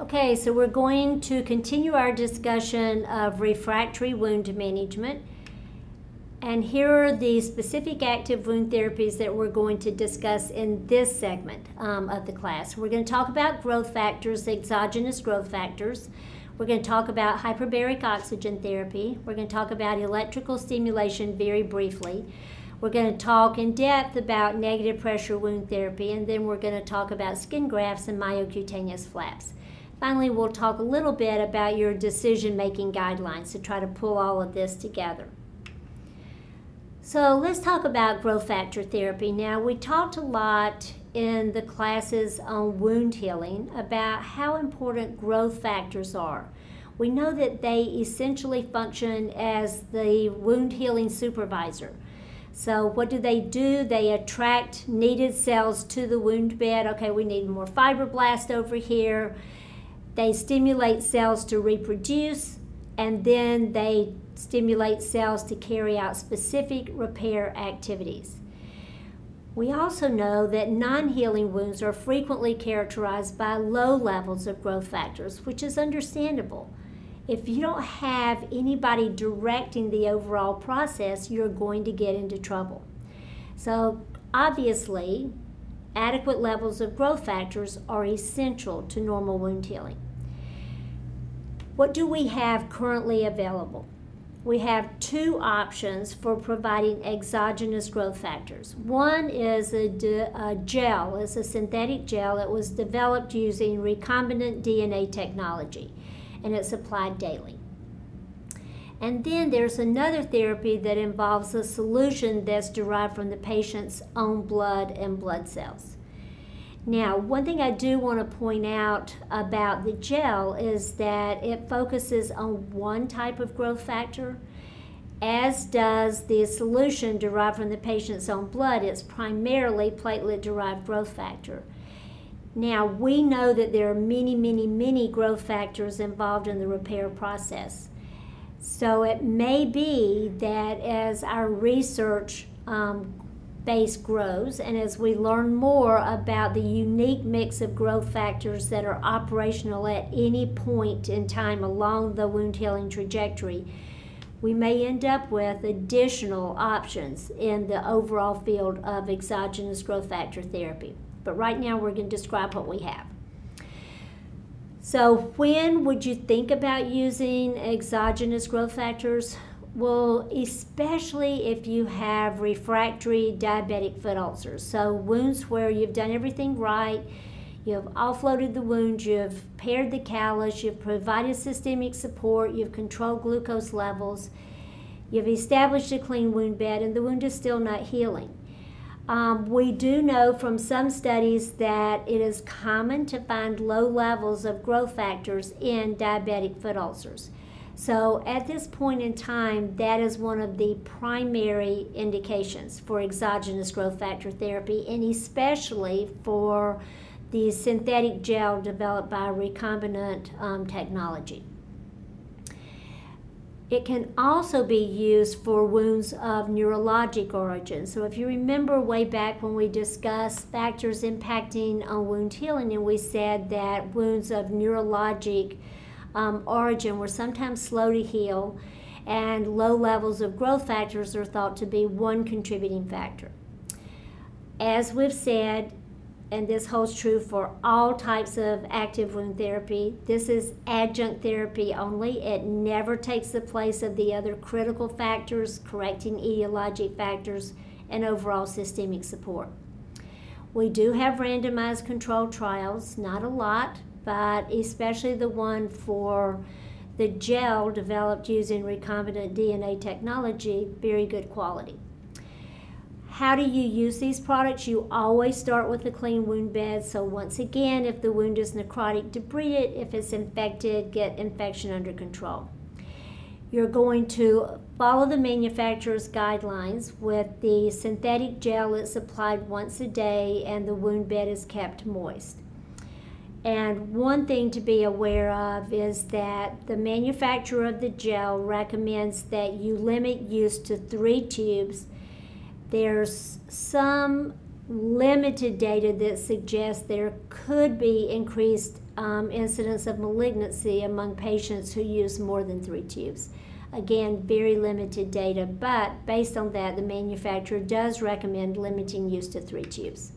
Okay, so we're going to continue our discussion of refractory wound management. And here are the specific active wound therapies that we're going to discuss in this segment um, of the class. We're going to talk about growth factors, exogenous growth factors. We're going to talk about hyperbaric oxygen therapy. We're going to talk about electrical stimulation very briefly. We're going to talk in depth about negative pressure wound therapy, and then we're going to talk about skin grafts and myocutaneous flaps. Finally, we'll talk a little bit about your decision making guidelines to try to pull all of this together. So, let's talk about growth factor therapy. Now, we talked a lot in the classes on wound healing about how important growth factors are. We know that they essentially function as the wound healing supervisor. So, what do they do? They attract needed cells to the wound bed. Okay, we need more fibroblast over here. They stimulate cells to reproduce, and then they stimulate cells to carry out specific repair activities. We also know that non healing wounds are frequently characterized by low levels of growth factors, which is understandable. If you don't have anybody directing the overall process, you're going to get into trouble. So, obviously, adequate levels of growth factors are essential to normal wound healing. What do we have currently available? we have two options for providing exogenous growth factors. One is a, gel, it's a synthetic gel that was developed using recombinant DNA technology, and it's applied daily. And then there's another therapy that involves a solution that's derived from the patient's own blood and blood cells. Now, one thing I do want to point out about the gel is that it focuses on one type of growth factor, as does the solution derived from the patient's own blood. It's primarily platelet derived growth factor. Now, we know that there are many, many, many growth factors involved in the repair process. So it may be that as our research um, base grows and as we learn more about the unique mix of growth factors that are operational at any point in time along the wound healing trajectory, we may end up with additional options in the overall field of exogenous growth factor therapy. But right now, we're going to describe what we have. So, when would you think about using exogenous growth factors? Well, especially if you have refractory diabetic foot ulcers. So, wounds where you've done everything right, you've offloaded the wound, you've pared the callus, you've provided systemic support, you've controlled glucose levels, you've established a clean wound bed, and the wound is still not healing. Um, we do know from some studies that it is common to find low levels of growth factors in diabetic foot ulcers. So at this point in time, that is one of the primary indications for exogenous growth factor therapy, and especially for the synthetic gel developed by recombinant um, technology. It can also be used for wounds of neurologic origin. So, if you remember way back when we discussed factors impacting on wound healing, and we said that wounds of neurologic um, origin were sometimes slow to heal, and low levels of growth factors are thought to be one contributing factor. As we've said, and this holds true for all types of active wound therapy. This is adjunct therapy only. It never takes the place of the other critical factors, correcting etiologic factors, and overall systemic support. We do have randomized controlled trials, not a lot, but especially the one for the gel developed using recombinant DNA technology, very good quality. How do you use these products? You always start with a clean wound bed. So, once again, if the wound is necrotic, debride it. If it's infected, get infection under control. You're going to follow the manufacturer's guidelines with the synthetic gel it's applied once a day and the wound bed is kept moist. And one thing to be aware of is that the manufacturer of the gel recommends that you limit use to three tubes. There's some limited data that suggests there could be increased um, incidence of malignancy among patients who use more than three tubes. Again, very limited data, but based on that, the manufacturer does recommend limiting use to three tubes.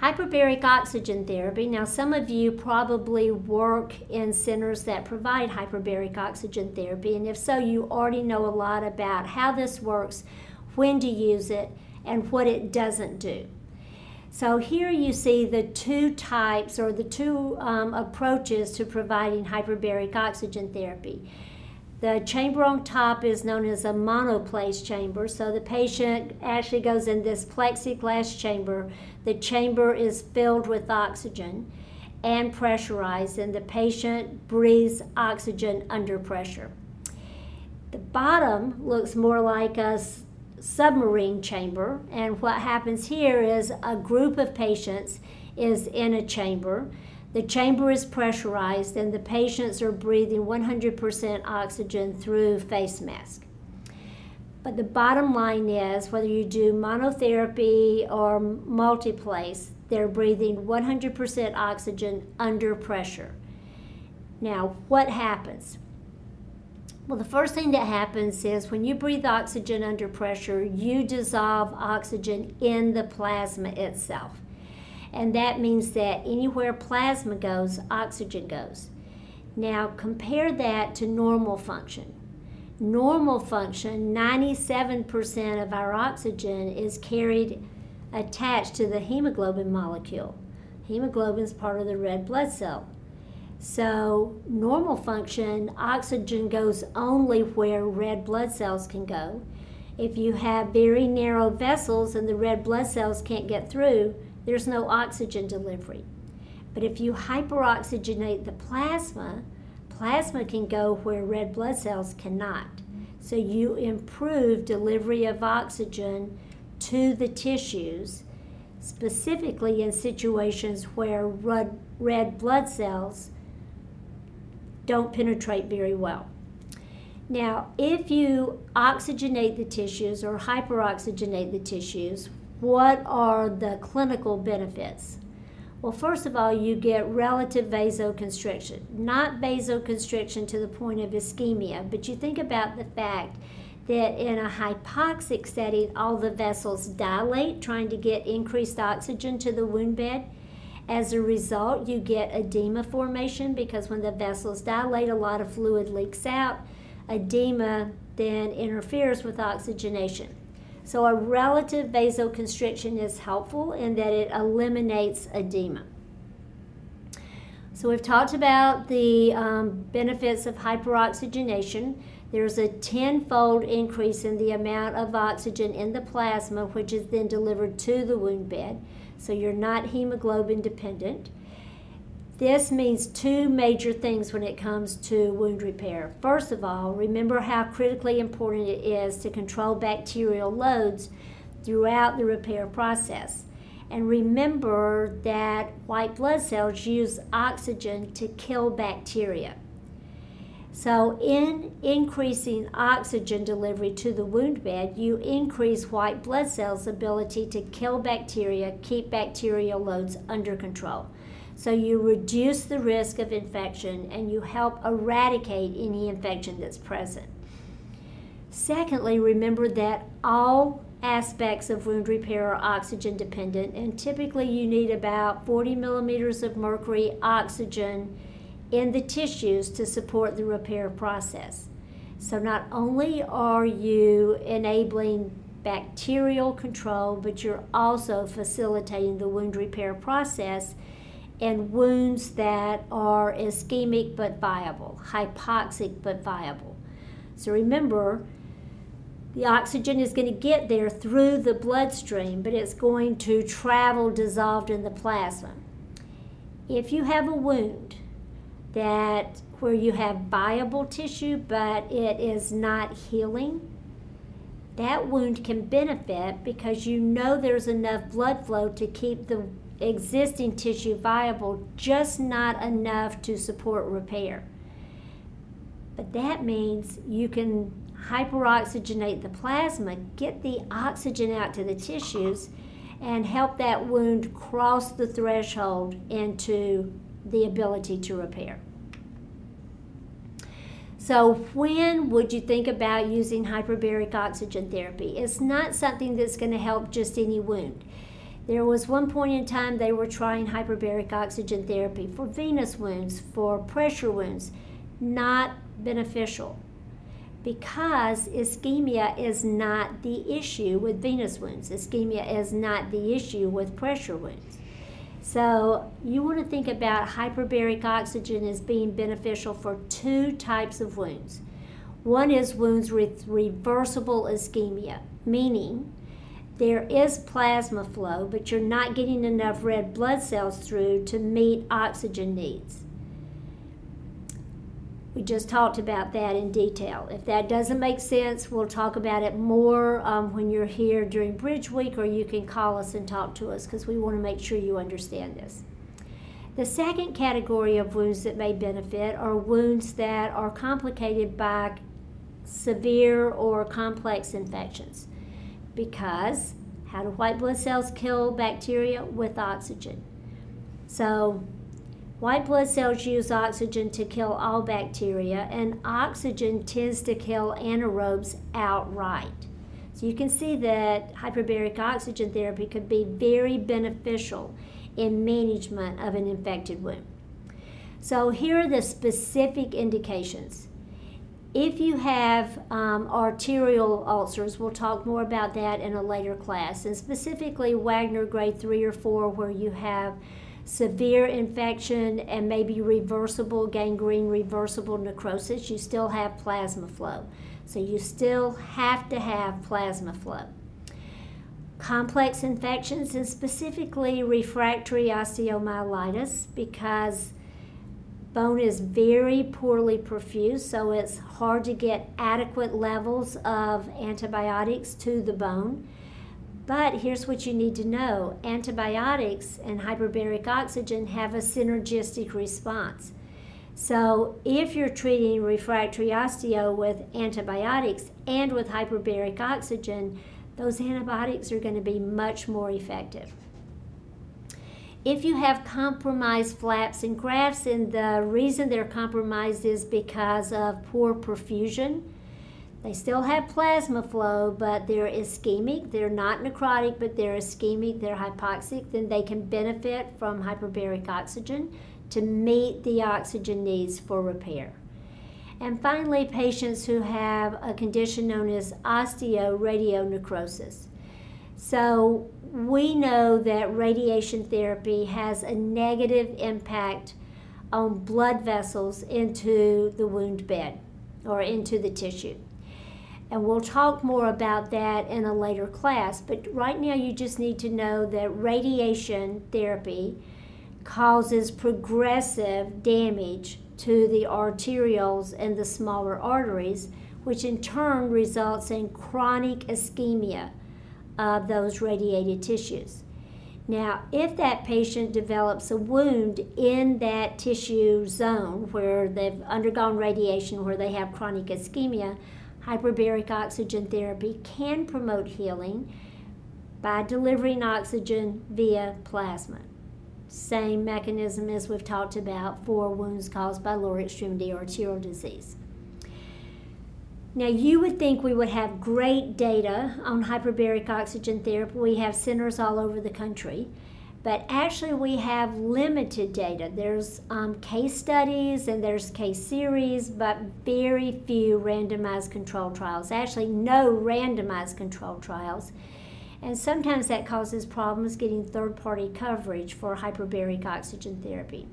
Hyperbaric oxygen therapy. Now, some of you probably work in centers that provide hyperbaric oxygen therapy, and if so, you already know a lot about how this works, when to use it, and what it doesn't do. So here you see the two types or the two um, approaches to providing hyperbaric oxygen therapy. The chamber on top is known as a monoplace chamber. So the patient actually goes in this plexiglass chamber. The chamber is filled with oxygen and pressurized, and the patient breathes oxygen under pressure. The bottom looks more like a submarine chamber. And what happens here is a group of patients is in a chamber. The chamber is pressurized and the patients are breathing 100% oxygen through face mask. But the bottom line is whether you do monotherapy or multiplace, they're breathing 100% oxygen under pressure. Now, what happens? Well, the first thing that happens is when you breathe oxygen under pressure, you dissolve oxygen in the plasma itself. And that means that anywhere plasma goes, oxygen goes. Now, compare that to normal function. Normal function, 97% of our oxygen is carried attached to the hemoglobin molecule. Hemoglobin is part of the red blood cell. So, normal function, oxygen goes only where red blood cells can go. If you have very narrow vessels and the red blood cells can't get through, there's no oxygen delivery. But if you hyperoxygenate the plasma, plasma can go where red blood cells cannot. So you improve delivery of oxygen to the tissues, specifically in situations where red, red blood cells don't penetrate very well. Now, if you oxygenate the tissues or hyperoxygenate the tissues, what are the clinical benefits? Well, first of all, you get relative vasoconstriction, not vasoconstriction to the point of ischemia, but you think about the fact that in a hypoxic setting, all the vessels dilate, trying to get increased oxygen to the wound bed. As a result, you get edema formation because when the vessels dilate, a lot of fluid leaks out. Edema then interferes with oxygenation. So, a relative vasoconstriction is helpful in that it eliminates edema. So, we've talked about the um, benefits of hyperoxygenation. There's a tenfold increase in the amount of oxygen in the plasma, which is then delivered to the wound bed so you're not hemoglobin dependent. This means two major things when it comes to wound repair. First of all, remember how critically important it is to control bacterial loads throughout the repair process. And remember that white blood cells use oxygen to kill bacteria. So, in increasing oxygen delivery to the wound bed, you increase white blood cells' ability to kill bacteria, keep bacterial loads under control. So, you reduce the risk of infection and you help eradicate any infection that's present. Secondly, remember that all aspects of wound repair are oxygen dependent, and typically you need about 40 millimeters of mercury oxygen in the tissues to support the repair process. So, not only are you enabling bacterial control, but you're also facilitating the wound repair process in wounds that are ischemic but viable, hypoxic but viable. So, remember, the oxygen is going to get there through the bloodstream, but it's going to travel dissolved in the plasma. If you have a wound that where you have viable tissue but it is not healing, that wound can benefit because you know there's enough blood flow to keep the existing tissue viable, just not enough to support repair. But that means you can hyperoxygenate the plasma, get the oxygen out to the tissues, and help that wound cross the threshold into the ability to repair. So, when would you think about using hyperbaric oxygen therapy? It's not something that's going to help just any wound. There was one point in time they were trying hyperbaric oxygen therapy for venous wounds, for pressure wounds. Not beneficial because ischemia is not the issue with venous wounds. Ischemia is not the issue with pressure wounds. So you want to think about hyperbaric oxygen as being beneficial for two types of wounds. One is wounds with reversible ischemia, meaning there is plasma flow, but you're not getting enough red blood cells through to meet oxygen needs. We just talked about that in detail. If that doesn't make sense, we'll talk about it more um, when you're here during Bridge Week, or you can call us and talk to us because we want to make sure you understand this. The second category of wounds that may benefit are wounds that are complicated by severe or complex infections. Because how do white blood cells kill bacteria? With oxygen. So White blood cells use oxygen to kill all bacteria, and oxygen tends to kill anaerobes outright. So you can see that hyperbaric oxygen therapy could be very beneficial in management of an infected wound. So here are the specific indications. If you have um, arterial ulcers, we'll talk more about that in a later class, and specifically Wagner grade 3 or 4, where you have severe infection and maybe reversible gangrene, reversible necrosis, you still have plasma flow. So you still have to have plasma flow. Complex infections and specifically refractory osteomyelitis because bone is very poorly perfused, so it's hard to get adequate levels of antibiotics to the bone. But here's what you need to know antibiotics and hyperbaric oxygen have a synergistic response. So, if you're treating refractory osteo with antibiotics and with hyperbaric oxygen, those antibiotics are going to be much more effective. If you have compromised flaps and grafts, and the reason they're compromised is because of poor perfusion, they still have plasma flow, but they're ischemic. They're not necrotic, but they're ischemic, they're hypoxic. Then they can benefit from hyperbaric oxygen to meet the oxygen needs for repair. And finally, patients who have a condition known as osteoradionecrosis. So we know that radiation therapy has a negative impact on blood vessels into the wound bed or into the tissue. And we'll talk more about that in a later class. But right now, you just need to know that radiation therapy causes progressive damage to the arterioles and the smaller arteries, which in turn results in chronic ischemia of those radiated tissues. Now, if that patient develops a wound in that tissue zone where they've undergone radiation, where they have chronic ischemia, hyperbaric oxygen therapy can promote healing by delivering oxygen via plasma. Same mechanism as we've talked about for wounds caused by lower extremity arterial disease. Now, you would think we would have great data on hyperbaric oxygen therapy. We have centers all over the country but actually we have limited data. There's um, case studies and there's case series, but very few randomized control trials. Actually, no randomized control trials. And sometimes that causes problems getting third party coverage for hyperbaric oxygen therapy.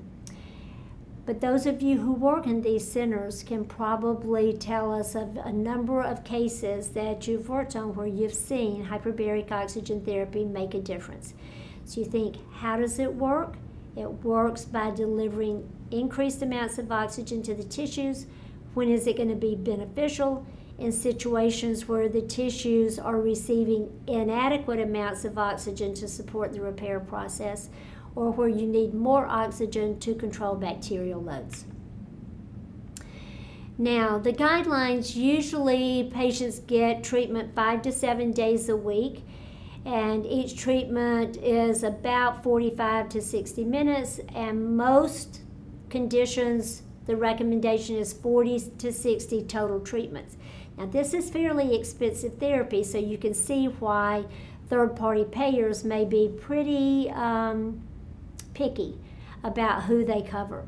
But those of you who work in these centers can probably tell us of a number of cases that you've worked on where you've seen hyperbaric oxygen therapy make a difference. So you think, how does it work? It works by delivering increased amounts of oxygen to the tissues. When is it going to be beneficial? In situations where the tissues are receiving inadequate amounts of oxygen to support the repair process, or where you need more oxygen to control bacterial loads. Now, the guidelines usually patients get treatment five to seven days a week and each treatment is about 45 to 60 minutes and most conditions the recommendation is 40 to 60 total treatments now this is fairly expensive therapy so you can see why third party payers may be pretty um, picky about who they cover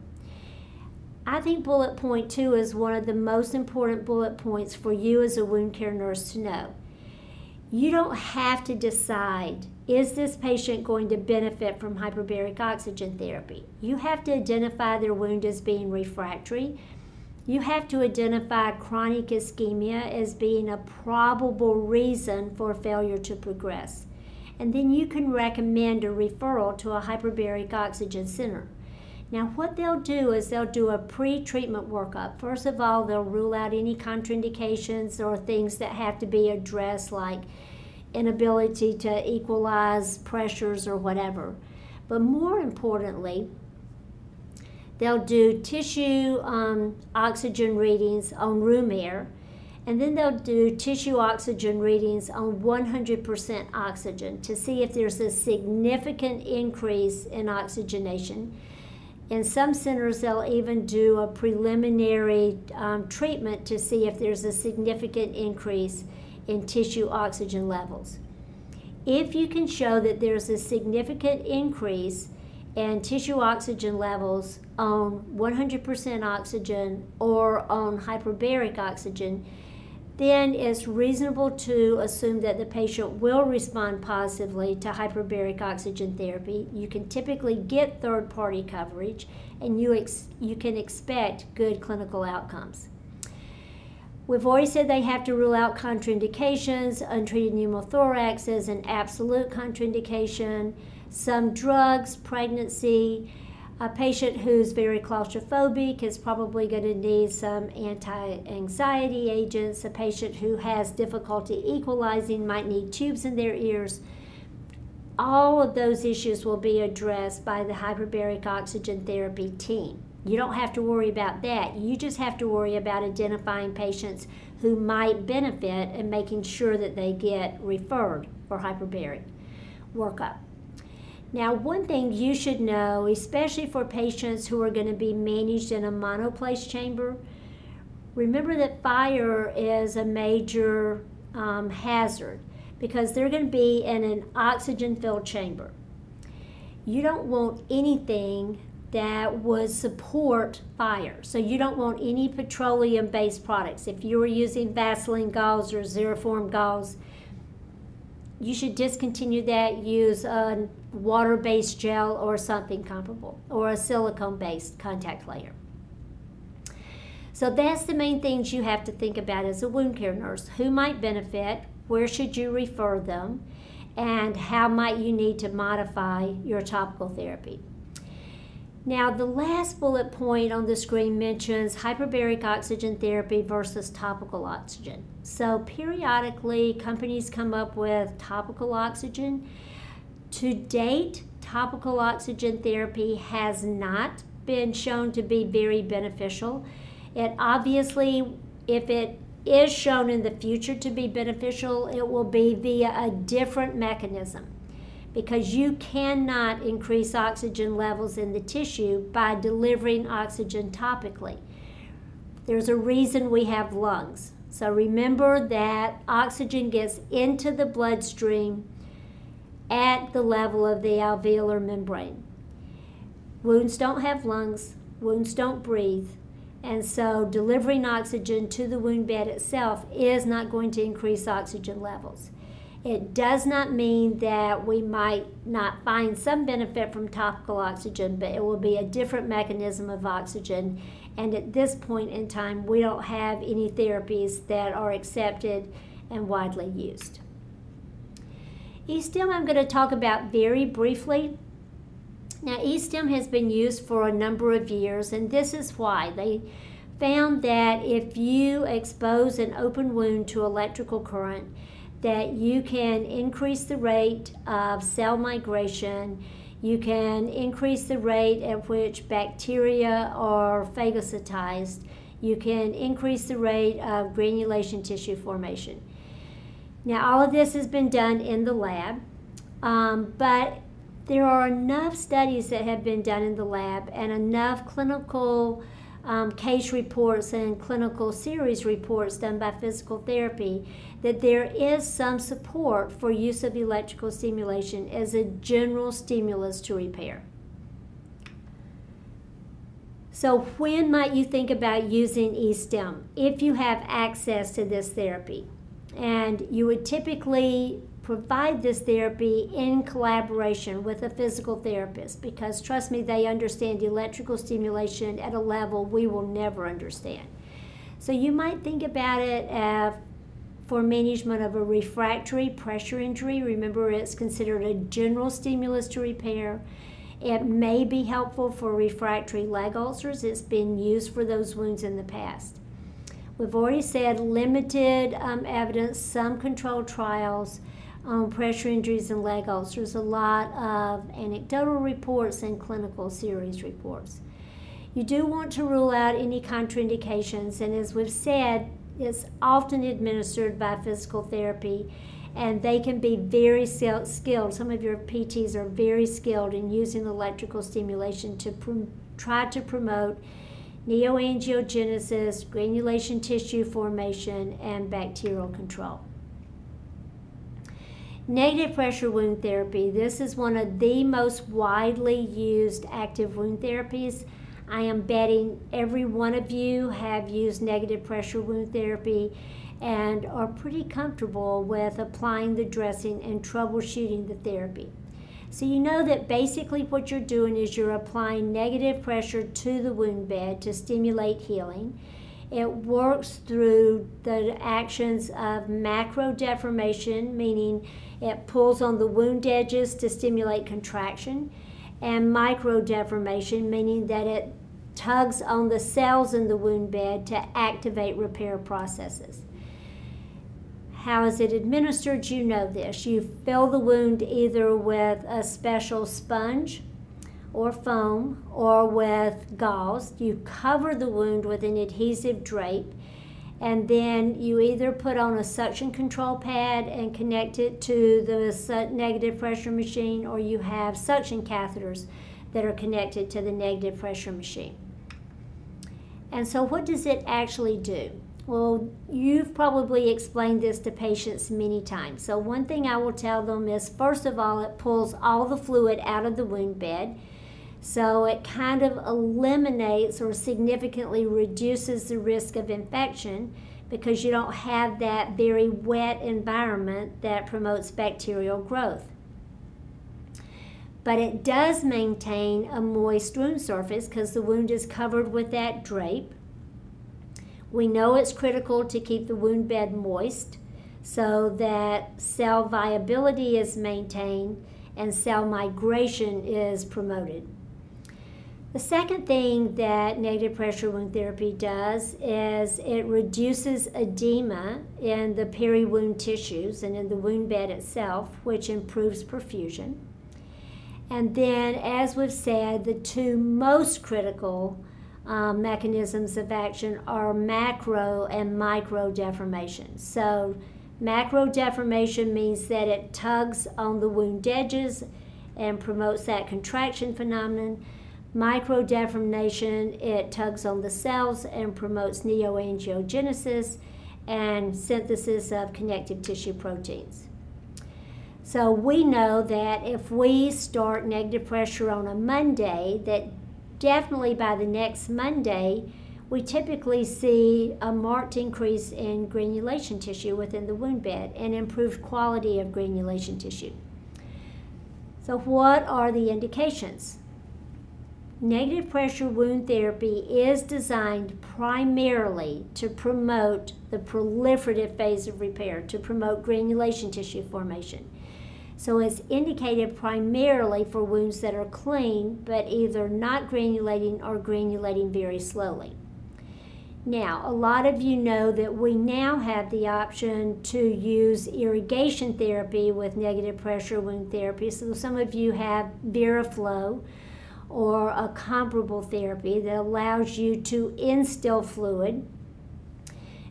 I think bullet point two is one of the most important bullet points for you as a wound care nurse to know you don't have to decide is this patient going to benefit from hyperbaric oxygen therapy? You have to identify their wound as being refractory. You have to identify chronic ischemia as being a probable reason for failure to progress. And then you can recommend a referral to a hyperbaric oxygen center. Now, what they'll do is they'll do a pre treatment workup. First of all, they'll rule out any contraindications or things that have to be addressed, like inability to equalize pressures or whatever. But more importantly, they'll do tissue um, oxygen readings on room air, and then they'll do tissue oxygen readings on 100% oxygen to see if there's a significant increase in oxygenation in some centers, they'll even do a preliminary um, treatment to see if there's a significant increase in tissue oxygen levels. If you can show that there's a significant increase in tissue oxygen levels on 100% oxygen or on hyperbaric oxygen, then it's reasonable to assume that the patient will respond positively to hyperbaric oxygen therapy. You can typically get third party coverage and you, ex- you can expect good clinical outcomes. We've already said they have to rule out contraindications. Untreated pneumothorax is an absolute contraindication. Some drugs, pregnancy, a patient who's very claustrophobic is probably going to need some anti anxiety agents. A patient who has difficulty equalizing might need tubes in their ears. All of those issues will be addressed by the hyperbaric oxygen therapy team. You don't have to worry about that. You just have to worry about identifying patients who might benefit and making sure that they get referred for hyperbaric workup. Now, one thing you should know, especially for patients who are going to be managed in a monoplace chamber, remember that fire is a major um, hazard because they're going to be in an oxygen filled chamber. You don't want anything that would support fire. So you don't want any petroleum based products. If you were using Vaseline gauze or Xeroform gauze, you should discontinue that. Use a water based gel or something comparable, or a silicone based contact layer. So that's the main things you have to think about as a wound care nurse. Who might benefit? Where should you refer them? And how might you need to modify your topical therapy? Now, the last bullet point on the screen mentions hyperbaric oxygen therapy versus topical oxygen. So, periodically, companies come up with topical oxygen. To date, topical oxygen therapy has not been shown to be very beneficial. It obviously, if it is shown in the future to be beneficial, it will be via a different mechanism because you cannot increase oxygen levels in the tissue by delivering oxygen topically. There's a reason we have lungs. So remember that oxygen gets into the bloodstream at the level of the alveolar membrane. Wounds don't have lungs, wounds don't breathe, and so delivering oxygen to the wound bed itself is not going to increase oxygen levels. It does not mean that we might not find some benefit from topical oxygen, but it will be a different mechanism of oxygen. And at this point in time, we don't have any therapies that are accepted and widely used. E-stim I'm going to talk about very briefly. Now, E-stim has been used for a number of years, and this is why. They found that if you expose an open wound to electrical current, that you can increase the rate of cell migration, you can increase the rate at which bacteria are phagocytized, you can increase the rate of granulation tissue formation. Now, all of this has been done in the lab, um, but there are enough studies that have been done in the lab and enough clinical um, case reports and clinical series reports done by physical therapy that there is some support for use of electrical stimulation as a general stimulus to repair. So, when might you think about using eSTIM? If you have access to this therapy, and you would typically provide this therapy in collaboration with a physical therapist because trust me, they understand electrical stimulation at a level we will never understand. So you might think about it uh, for management of a refractory pressure injury. Remember, it's considered a general stimulus to repair. It may be helpful for refractory leg ulcers. It's been used for those wounds in the past. We've already said limited um, evidence, some controlled trials on pressure injuries and leg ulcers, a lot of anecdotal reports and clinical series reports. You do want to rule out any contraindications, and as we've said, it's often administered by physical therapy, and they can be very skilled. Some of your PTs are very skilled in using electrical stimulation to pr- try to promote neoangiogenesis, granulation tissue formation, and bacterial control. Negative pressure wound therapy. This is one of the most widely used active wound therapies. I am betting every one of you have used negative pressure wound therapy and are pretty comfortable with applying the dressing and troubleshooting the therapy. So you know that basically what you're doing is you're applying negative pressure to the wound bed to stimulate healing. It works through the actions of macro deformation, meaning it pulls on the wound edges to stimulate contraction, and micro deformation, meaning that it tugs on the cells in the wound bed to activate repair processes. How is it administered? You know this. You fill the wound either with a special sponge or foam or with gauze. You cover the wound with an adhesive drape and then you either put on a suction control pad and connect it to the negative pressure machine or you have suction catheters that are connected to the negative pressure machine. And so, what does it actually do? Well, you've probably explained this to patients many times. So, one thing I will tell them is first of all, it pulls all the fluid out of the wound bed. So it kind of eliminates or significantly reduces the risk of infection because you don't have that very wet environment that promotes bacterial growth. But it does maintain a moist wound surface because the wound is covered with that drape. We know it's critical to keep the wound bed moist so that cell viability is maintained and cell migration is promoted. The second thing that negative pressure wound therapy does is it reduces edema in the peri-wound tissues and in the wound bed itself, which improves perfusion. And then, as we've said, the two most critical um, mechanisms of action are macro and micro deformation. So, macro deformation means that it tugs on the wound edges and promotes that contraction phenomenon Micro deformation, it tugs on the cells and promotes neoangiogenesis and synthesis of connective tissue proteins. So we know that if we start negative pressure on a Monday, that definitely by the next Monday, we typically see a marked increase in granulation tissue within the wound bed and improved quality of granulation tissue. So, what are the indications? Negative pressure wound therapy is designed primarily to promote the proliferative phase of repair, to promote granulation tissue formation. So it's indicated primarily for wounds that are clean but either not granulating or granulating very slowly. Now, a lot of you know that we now have the option to use irrigation therapy with negative pressure wound therapy. So some of you have VeraFlo or a comparable therapy that allows you to instill fluid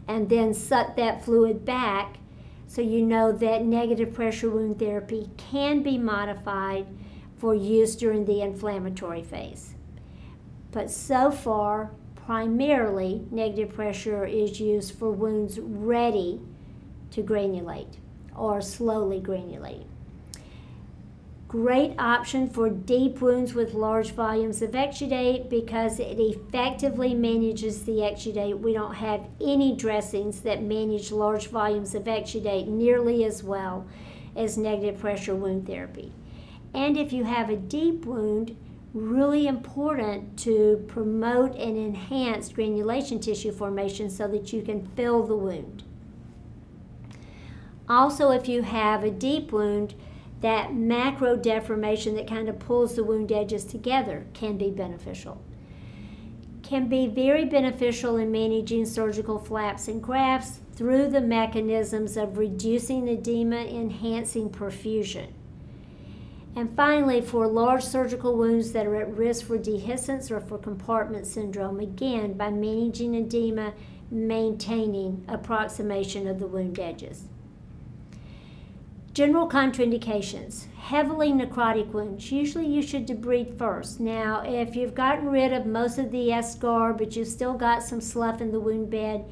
and then suck that fluid back So you know that negative pressure wound therapy can be modified for use during the inflammatory phase. But so far, primarily, negative pressure is used for wounds ready to granulate or slowly granulate. Great option for deep wounds with large volumes of exudate because it effectively manages the exudate. We don't have any dressings that manage large volumes of exudate nearly as well as negative pressure wound therapy. And if you have a deep wound, really important to promote and enhance granulation tissue formation so that you can fill the wound. Also, if you have a deep wound, that macro deformation that kind of pulls the wound edges together can be beneficial. Can be very beneficial in managing surgical flaps and grafts through the mechanisms of reducing edema, enhancing perfusion. And finally, for large surgical wounds that are at risk for dehiscence or for compartment syndrome, again, by managing edema, maintaining approximation of the wound edges. General contraindications heavily necrotic wounds. Usually you should debride first. Now, if you've gotten rid of most of the eschar, but you've still got some slough in the wound bed,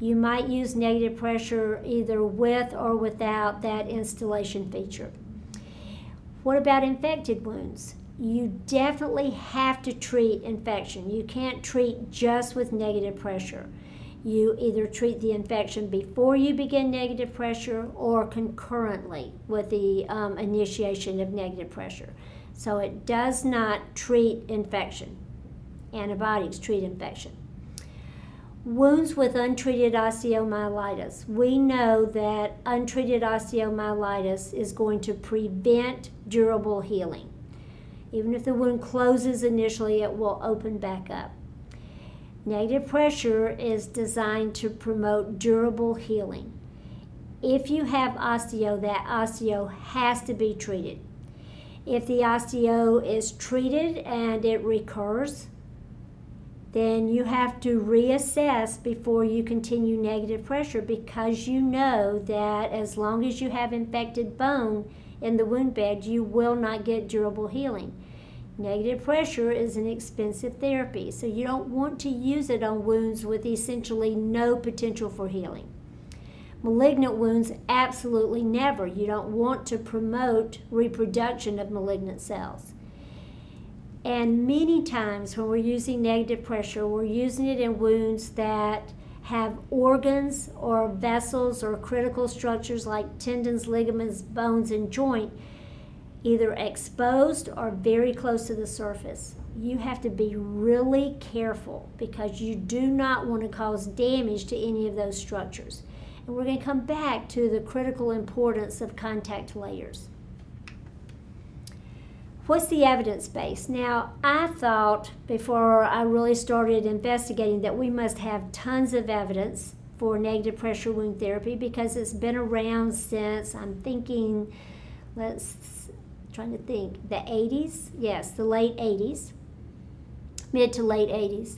you might use negative pressure either with or without that instillation feature. What about infected wounds? You definitely have to treat infection. You can't treat just with negative pressure you either treat the infection before you begin negative pressure or concurrently with the um, initiation of negative pressure. So it does not treat infection. Antibiotics treat infection. Wounds with untreated osteomyelitis. We know that untreated osteomyelitis is going to prevent durable healing. Even if the wound closes initially, it will open back up. Negative pressure is designed to promote durable healing. If you have osteo, that osteo has to be treated. If the osteo is treated and it recurs, then you have to reassess before you continue negative pressure because you know that as long as you have infected bone in the wound bed, you will not get durable healing. Negative pressure is an expensive therapy, so you don't want to use it on wounds with essentially no potential for healing. Malignant wounds, absolutely never. You don't want to promote reproduction of malignant cells. And many times when we're using negative pressure, we're using it in wounds that have organs or vessels or critical structures like tendons, ligaments, bones, and joint either exposed or very close to the surface. You have to be really careful because you do not want to cause damage to any of those structures. And we're going to come back to the critical importance of contact layers. What's the evidence base? Now, I thought before I really started investigating that we must have tons of evidence for negative pressure wound therapy because it's been around since I'm thinking, let's trying to think, the 80s? Yes, the late 80s, mid to late 80s.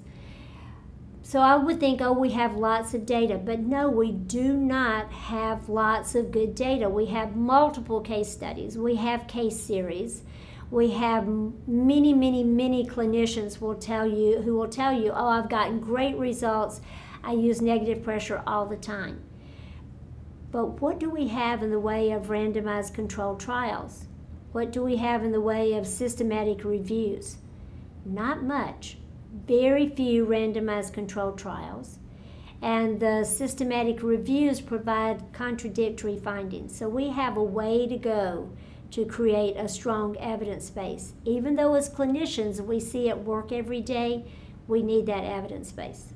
So I would think, oh, we have lots of data. But no, we do not have lots of good data. We have multiple case studies, we have case series. We have many, many, many clinicians will tell you who will tell you, "Oh, I've gotten great results. I use negative pressure all the time." But what do we have in the way of randomized controlled trials? What do we have in the way of systematic reviews? Not much. Very few randomized controlled trials. And the systematic reviews provide contradictory findings. So we have a way to go to create a strong evidence base. Even though as clinicians we see it work every day, we need that evidence base.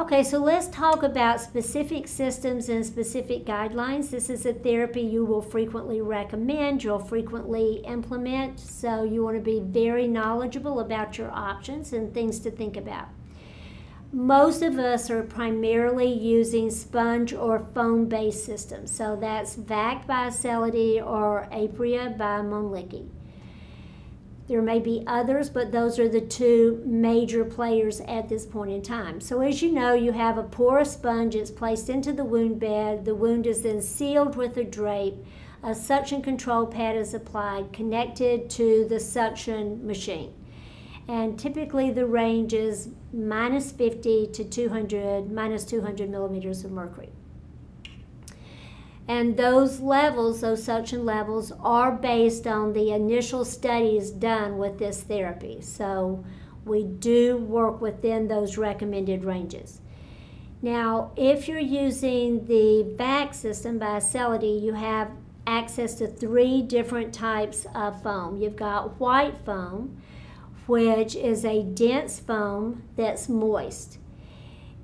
Okay, so let's talk about specific systems and specific guidelines. This is a therapy you will frequently recommend, you'll frequently implement, so you want to be very knowledgeable about your options and things to think about. Most of us are primarily using sponge or foam based systems, so that's VAC by Acelity or Apria by Mölnlycke. There may be others, but those are the two major players at this point in time. So, as you know, you have a porous sponge, it's placed into the wound bed. The wound is then sealed with a drape. A suction control pad is applied, connected to the suction machine. And typically, the range is minus 50 to 200, minus 200 millimeters of mercury. And those levels, those suction levels, are based on the initial studies done with this therapy. So we do work within those recommended ranges. Now, if you're using the VAC system by Acelity, you have access to three different types of foam. You've got white foam, which is a dense foam that's moist.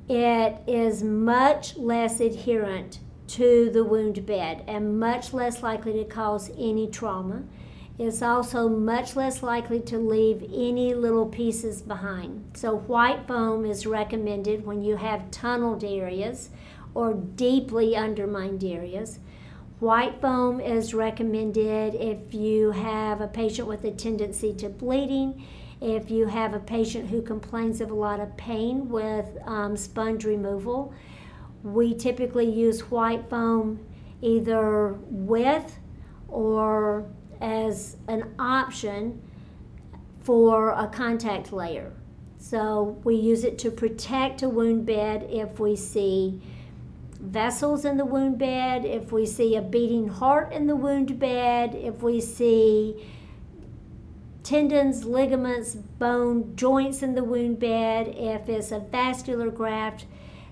It is much less adherent to the wound bed and much less likely to cause any trauma. It's also much less likely to leave any little pieces behind. So, white foam is recommended when you have tunneled areas or deeply undermined areas. White foam is recommended if you have a patient with a tendency to bleeding, if you have a patient who complains of a lot of pain with um, sponge removal we typically use white foam either with or as an option for a contact layer. So we use it to protect a wound bed if we see vessels in the wound bed, if we see a beating heart in the wound bed, if we see tendons, ligaments, bone, joints in the wound bed, if it's a vascular graft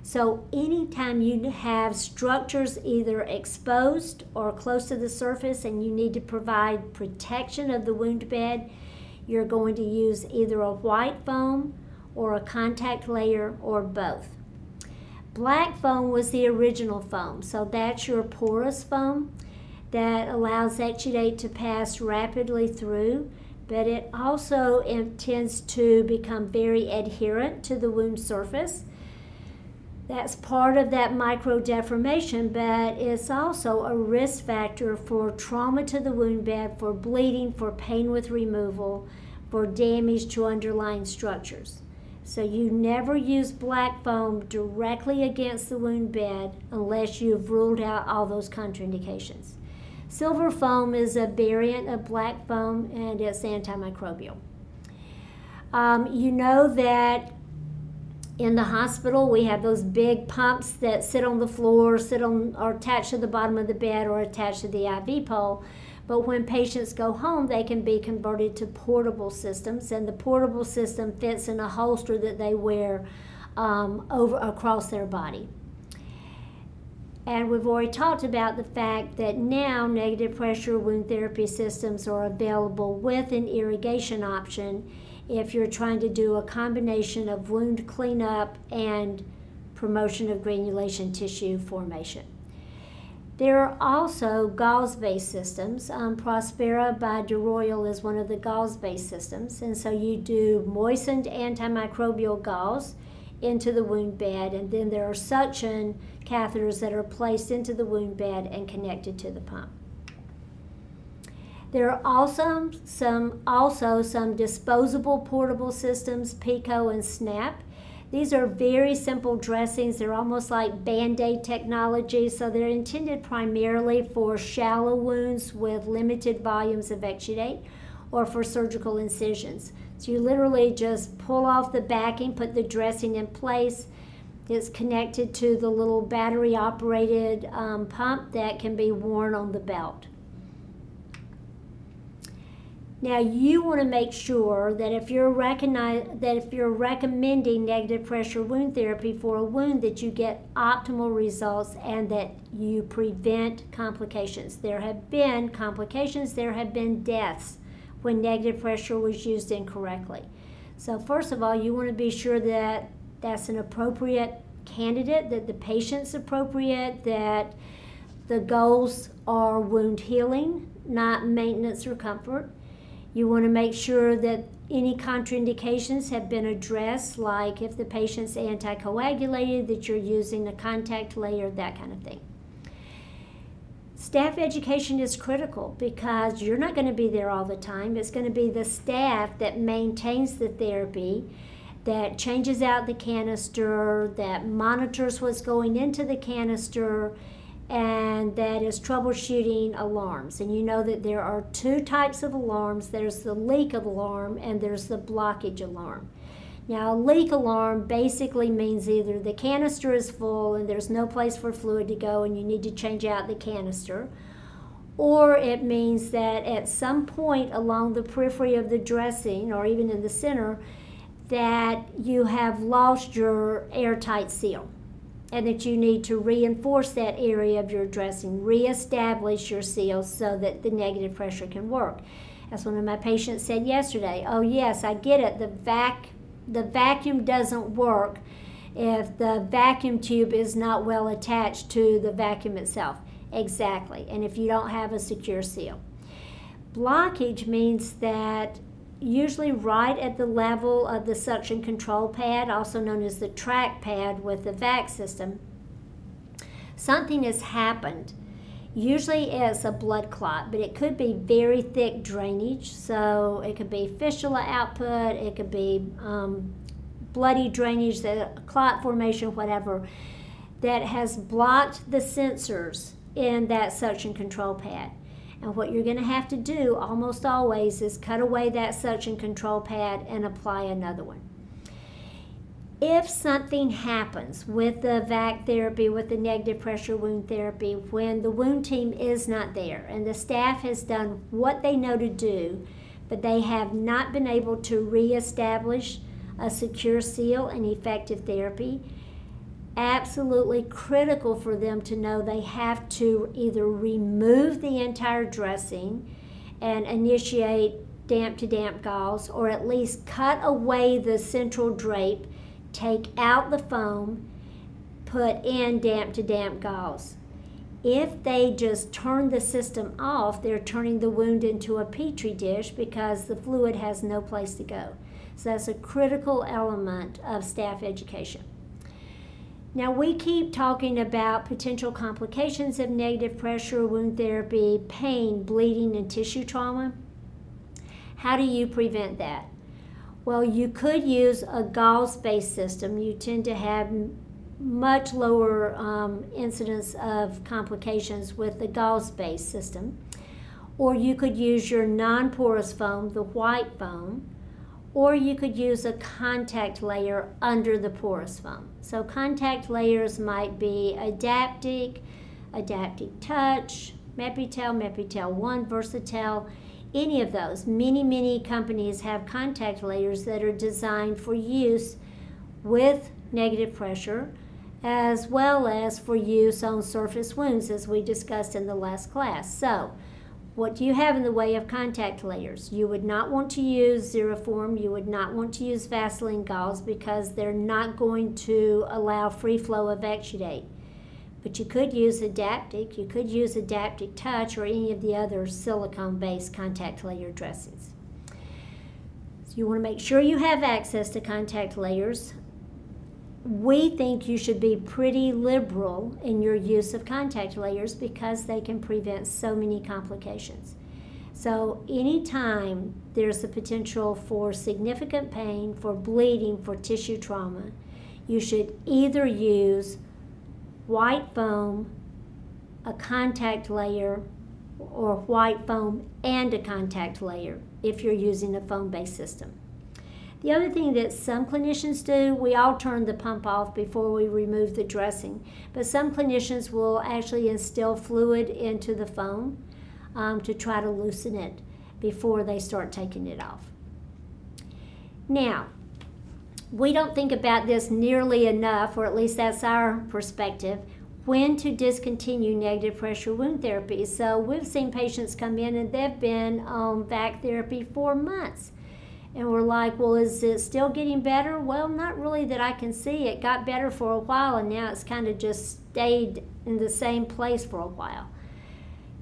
so, anytime you have structures either exposed or close to the surface and you need to provide protection of the wound bed, you're going to use either a white foam or a contact layer or both. Black foam was the original foam, so that's your porous foam that allows exudate to pass rapidly through, but it also tends to become very adherent to the wound surface that's part of that micro deformation, but it's also a risk factor for trauma to the wound bed, for bleeding, for pain with removal, for damage to underlying structures. So you never use black foam directly against the wound bed unless you've ruled out all those contraindications. Silver foam is a variant of black foam and it's antimicrobial. Um, you know that in the hospital, we have those big pumps that sit on the floor, sit on, or attached to the bottom of the bed, or attached to the IV pole. But when patients go home, they can be converted to portable systems, and the portable system fits in a holster that they wear um, over across their body. And we've already talked about the fact that now negative pressure wound therapy systems are available with an irrigation option if you're trying to do a combination of wound cleanup and promotion of granulation tissue formation. There are also gauze based systems. Um, Prospera by DeRoyal is one of the gauze based systems, and so you do moistened antimicrobial gauze into the wound bed, and then there are suction catheters that are placed into the wound bed and connected to the pump. There are also some also some disposable portable systems, Pico and Snap. These are very simple dressings. They're almost like band-aid technology, so they're intended primarily for shallow wounds with limited volumes of exudate or for surgical incisions. So you literally just pull off the backing, put the dressing in place. It's connected to the little battery operated um, pump that can be worn on the belt. Now you want to make sure that if you're recognize that if you're recommending negative pressure wound therapy for a wound that you get optimal results and that you prevent complications. There have been complications, there have been deaths when negative pressure was used incorrectly. So first of all, you want to be sure that that's an appropriate candidate, that the patient's appropriate, that the goals are wound healing, not maintenance or comfort you want to make sure that any contraindications have been addressed, like if the patient's anticoagulated, that you're using a contact layer, that kind of thing. Staff education is critical because you're not going to be there all the time. It's going to be the staff that maintains the therapy, that changes out the canister, that monitors what's going into the canister, and that is troubleshooting alarms. And you know that there are two types of alarms there's the leak alarm and there's the blockage alarm. Now, a leak alarm basically means either the canister is full and there's no place for fluid to go and you need to change out the canister, or it means that at some point along the periphery of the dressing or even in the center, that you have lost your airtight seal and that you need to reinforce that area of your dressing, reestablish your seal so that the negative pressure can work. As one of my patients said yesterday, oh yes, I get it. The vac the vacuum doesn't work if the vacuum tube is not well attached to the vacuum itself. Exactly. And if you don't have a secure seal. Blockage means that usually right at the level of the suction control pad, also known as the track pad with the vac system, something has happened. Usually it's a blood clot, but it could be very thick drainage. So it could be fistula output, it could be um, bloody drainage, the clot formation, whatever, that has blocked the sensors in that suction control pad. And what you're going to have to do almost always is cut away that suction control pad and apply another one. If something happens with the vac therapy, with the negative pressure wound therapy, when the wound team is not there and the staff has done what they know to do, but they have not been able to reestablish a secure seal and effective therapy, absolutely critical for them to know they have to either remove the entire dressing and initiate damp to damp gauze or at least cut away the central drape take out the foam, put in damp to damp gauze. If they just turn the system off, they're turning the wound into a petri dish because the fluid has no place to go. So that's a critical element of staff education. Now, we keep talking about potential complications of negative pressure wound therapy, pain, bleeding, and tissue trauma. How do you prevent that? Well, you could use a gauze based system. You tend to have much lower um, incidence of complications with the gauze based system. Or you could use your non porous foam, the white foam, or you could use a contact layer under the porous foam. So, contact layers might be Adaptic, Adaptic Touch, Mepitel, Mepitel 1, Versatel any of those. Many, many companies have contact layers that are designed for use with negative pressure as well as for use on surface wounds, as we discussed in the last class. So, what do you have in the way of contact layers? You would not want to use Xeroform, you would not want to use Vaseline gauze because they're not going to allow free flow of exudate. But you could use Adaptic, you could use Adaptic Touch or any of the other silicone based contact layer dressings. So you want to make sure you have access to contact layers. We think you should be pretty liberal in your use of contact layers because they can prevent so many complications. So, anytime there's a potential for significant pain, for bleeding, for tissue trauma, you should either use white foam, a contact layer, or white foam and a contact layer if you're using a foam based system. The other thing that some clinicians do, we all turn the pump off before we remove the dressing, but some clinicians will actually instill fluid into the foam um, to try to loosen it before they start taking it off. Now, we don't think about this nearly enough, or at least that's our perspective, when to discontinue negative pressure wound therapy. So we've seen patients come in and they've been on vac therapy for months. And we're like, well, is it still getting better? Well, not really that I can see. It got better for a while and now it's kind of just stayed in the same place for a while.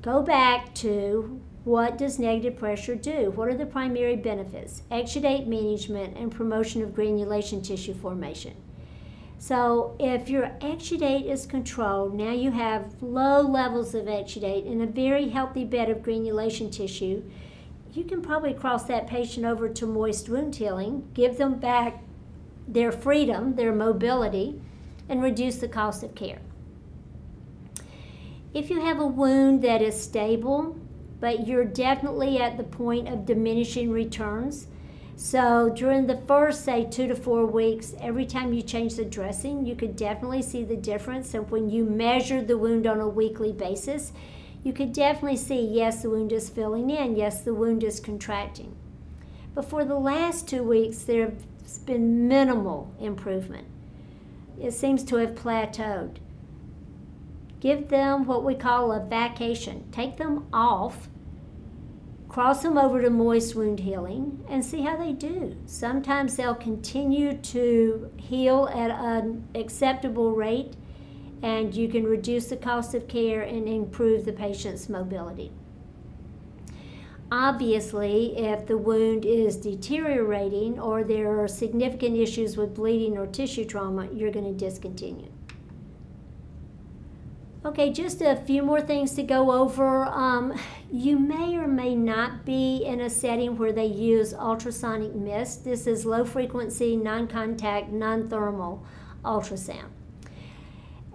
Go back to what does negative pressure do? What are the primary benefits? Exudate management and promotion of granulation tissue formation. So if your exudate is controlled, now you have low levels of exudate in a very healthy bed of granulation tissue, you can probably cross that patient over to moist wound healing, give them back their freedom, their mobility, and reduce the cost of care. If you have a wound that is stable, but you're definitely at the point of diminishing returns, so during the first, say, two to four weeks, every time you change the dressing, you could definitely see the difference. And when you measure the wound on a weekly basis, you could definitely see yes, the wound is filling in, yes, the wound is contracting. But for the last two weeks, there's been minimal improvement. It seems to have plateaued. Give them what we call a vacation. Take them off cross them over to moist wound healing and see how they do. Sometimes they'll continue to heal at an acceptable rate, and you can reduce the cost of care and improve the patient's mobility. Obviously, if the wound is deteriorating or there are significant issues with bleeding or tissue trauma, you're going to discontinue. Okay, just a few more things to go over. Um, you may or may not be in a setting where they use ultrasonic mist. This is low frequency, non contact, non thermal ultrasound.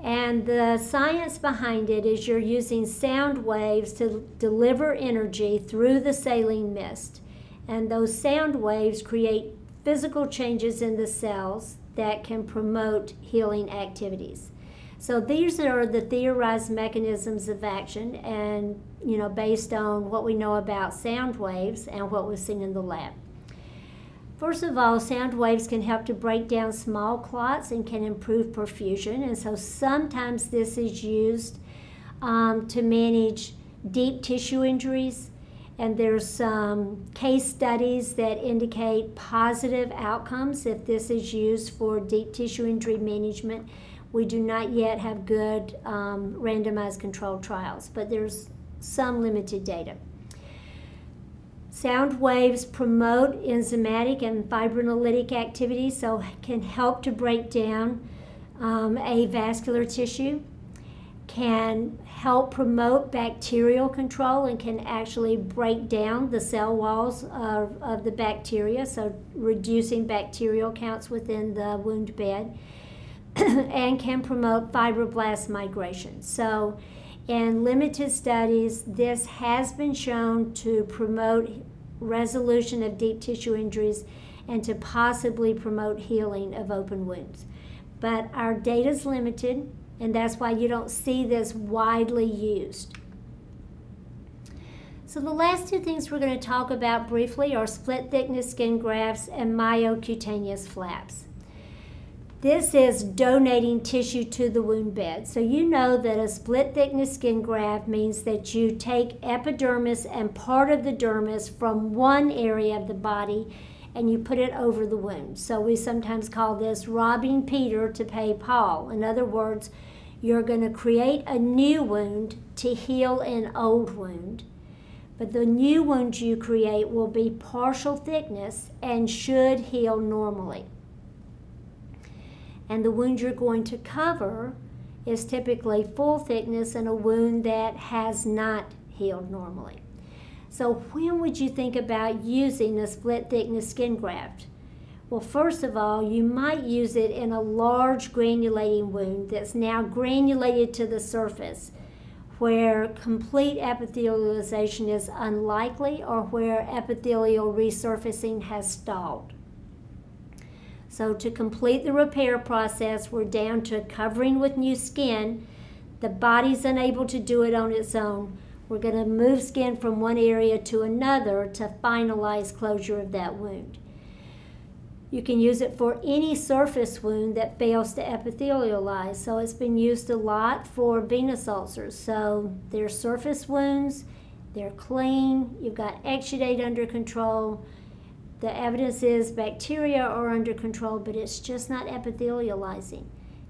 And the science behind it is you're using sound waves to deliver energy through the saline mist. And those sound waves create physical changes in the cells that can promote healing activities. So these are the theorized mechanisms of action, and you know, based on what we know about sound waves and what we've seen in the lab. First of all, sound waves can help to break down small clots and can improve perfusion, and so sometimes this is used um, to manage deep tissue injuries. And there's some case studies that indicate positive outcomes if this is used for deep tissue injury management we do not yet have good um, randomized controlled trials, but there's some limited data. Sound waves promote enzymatic and fibrinolytic activity, so can help to break down um, avascular tissue, can help promote bacterial control, and can actually break down the cell walls of, of the bacteria, so reducing bacterial counts within the wound bed and can promote fibroblast migration. So, in limited studies, this has been shown to promote resolution of deep tissue injuries and to possibly promote healing of open wounds. But our data is limited, and that's why you don't see this widely used. So, the last two things we're going to talk about briefly are split thickness skin grafts and myocutaneous flaps. This is donating tissue to the wound bed. So you know that a split thickness skin graft means that you take epidermis and part of the dermis from one area of the body and you put it over the wound. So we sometimes call this robbing Peter to pay Paul. In other words, you're going to create a new wound to heal an old wound. But the new wound you create will be partial thickness and should heal normally and the wound you're going to cover is typically full thickness and a wound that has not healed normally. So, when would you think about using a split thickness skin graft? Well, first of all, you might use it in a large granulating wound that's now granulated to the surface, where complete epithelialization is unlikely or where epithelial resurfacing has stalled. So to complete the repair process, we're down to covering with new skin. The body's unable to do it on its own. We're going to move skin from one area to another to finalize closure of that wound. You can use it for any surface wound that fails to epithelialize. So it's been used a lot for venous ulcers. So they're surface wounds, they're clean, you've got exudate under control the evidence is bacteria are under control, but it's just not epithelializing.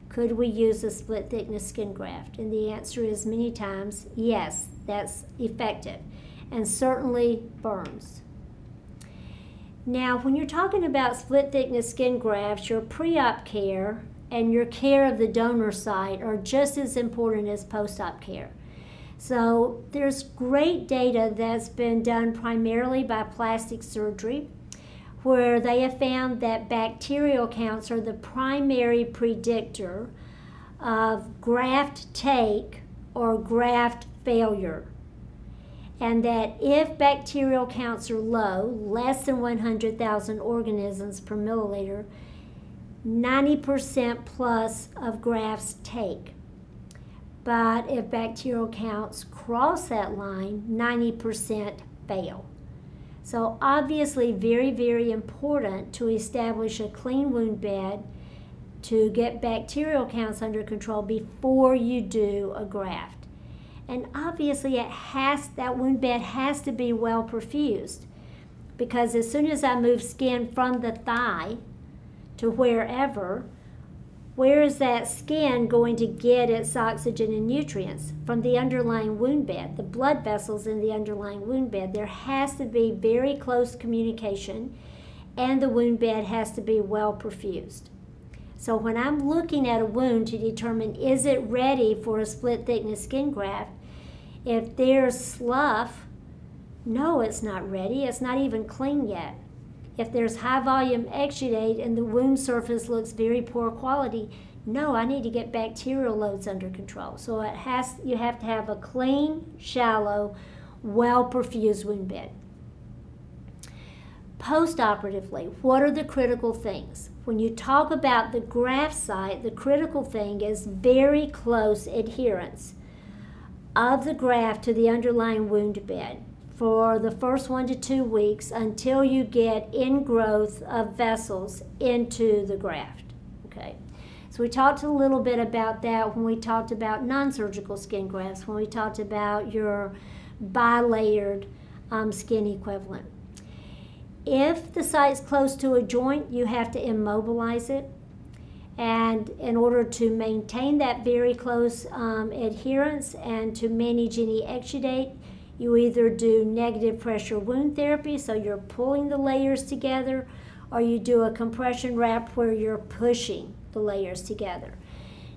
Could we use a split thickness skin graft? And the answer is many times yes, that's effective and certainly burns. Now, when you're talking about split thickness skin grafts, your pre op care and your care of the donor site are just as important as post op care. So, there's great data that's been done primarily by plastic surgery where they have found that bacterial counts are the primary predictor of graft take or graft failure. And that if bacterial counts are low, less than 100,000 organisms per milliliter, 90% plus of grafts take. But if bacterial counts cross that line, 90% fail. So, obviously, very, very important to establish a clean wound bed to get bacterial counts under control before you do a graft. And obviously, it has that wound bed has to be well perfused because as soon as I move skin from the thigh to wherever, where is that skin going to get its oxygen and nutrients? From the underlying wound bed, the blood vessels in the underlying wound bed. There has to be very close communication, and the wound bed has to be well perfused. So when I'm looking at a wound to determine is it ready for a split thickness skin graft, if there's slough, no, it's not ready. It's not even clean yet. If there's high volume exudate and the wound surface looks very poor quality, no, I need to get bacterial loads under control. So it has you have to have a clean, shallow, well perfused wound bed. Postoperatively, what are the critical things? When you talk about the graft site, the critical thing is very close adherence of the graft to the underlying wound bed for the first one to two weeks until you get ingrowth of vessels into the graft. Okay. So we talked a little bit about that when we talked about non-surgical skin grafts, when we talked about your bilayered um, skin equivalent. If the site's close to a joint, you have to immobilize it. And in order to maintain that very close um, adherence and to manage any exudate, you either do negative pressure wound therapy, so you're pulling the layers together, or you do a compression wrap where you're pushing the layers together.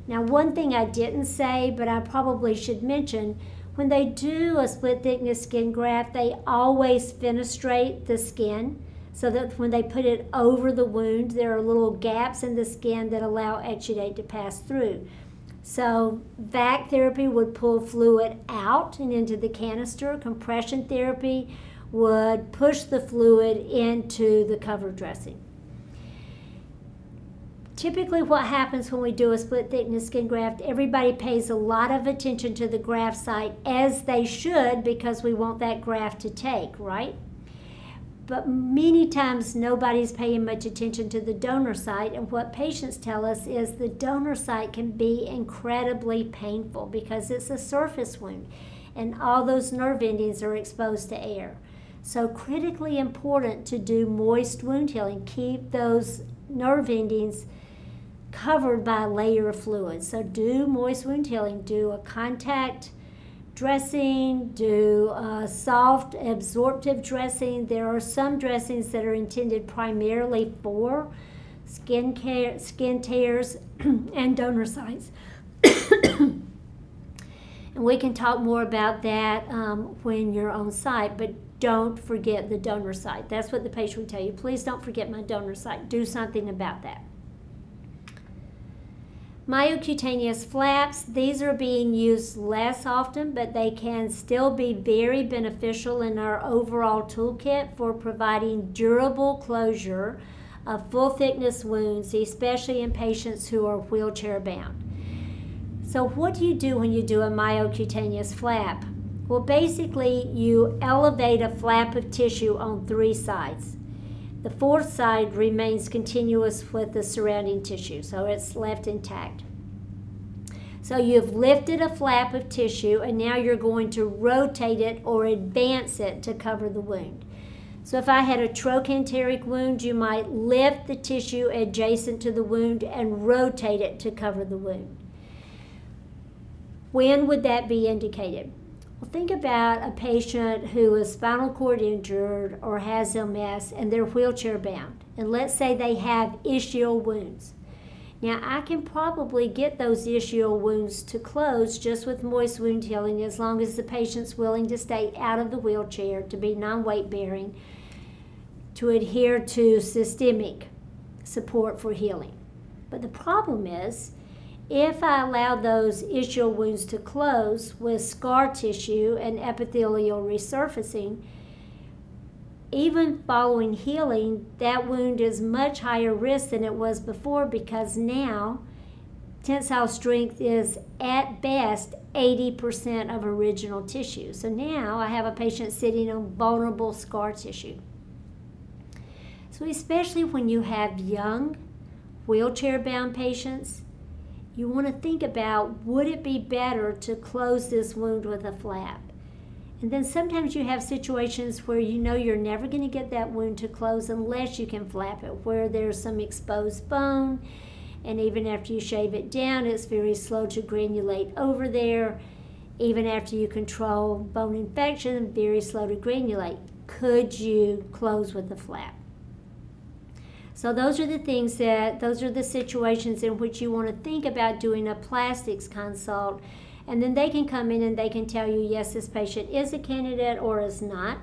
Now, one thing I didn't say, but I probably should mention when they do a split thickness skin graft, they always fenestrate the skin so that when they put it over the wound, there are little gaps in the skin that allow exudate to pass through. So, vac therapy would pull fluid out and into the canister. Compression therapy would push the fluid into the cover dressing. Typically, what happens when we do a split thickness skin graft, everybody pays a lot of attention to the graft site as they should because we want that graft to take, right? But many times nobody's paying much attention to the donor site. And what patients tell us is the donor site can be incredibly painful because it's a surface wound and all those nerve endings are exposed to air. So, critically important to do moist wound healing, keep those nerve endings covered by a layer of fluid. So, do moist wound healing, do a contact dressing, do uh, soft absorptive dressing. There are some dressings that are intended primarily for skin care, skin tears, and donor sites. and we can talk more about that um, when you're on site, but don't forget the donor site. That's what the patient would tell you. Please don't forget my donor site. Do something about that. Myocutaneous flaps, these are being used less often, but they can still be very beneficial in our overall toolkit for providing durable closure of full thickness wounds, especially in patients who are wheelchair bound. So, what do you do when you do a myocutaneous flap? Well, basically, you elevate a flap of tissue on three sides. The fourth side remains continuous with the surrounding tissue, so it's left intact. So you've lifted a flap of tissue and now you're going to rotate it or advance it to cover the wound. So if I had a trochanteric wound, you might lift the tissue adjacent to the wound and rotate it to cover the wound. When would that be indicated? Well, think about a patient who is spinal cord injured or has MS and they're wheelchair bound. And let's say they have ischial wounds. Now, I can probably get those ischial wounds to close just with moist wound healing as long as the patient's willing to stay out of the wheelchair, to be non weight bearing, to adhere to systemic support for healing. But the problem is, if I allow those ischial wounds to close with scar tissue and epithelial resurfacing, even following healing, that wound is much higher risk than it was before because now tensile strength is at best 80% of original tissue. So now I have a patient sitting on vulnerable scar tissue. So, especially when you have young, wheelchair bound patients, you want to think about would it be better to close this wound with a flap? And then sometimes you have situations where you know you're never going to get that wound to close unless you can flap it, where there's some exposed bone, and even after you shave it down, it's very slow to granulate over there. Even after you control bone infection, very slow to granulate. Could you close with a flap? So those are the things that those are the situations in which you want to think about doing a plastics consult and then they can come in and they can tell you, yes, this patient is a candidate or is not.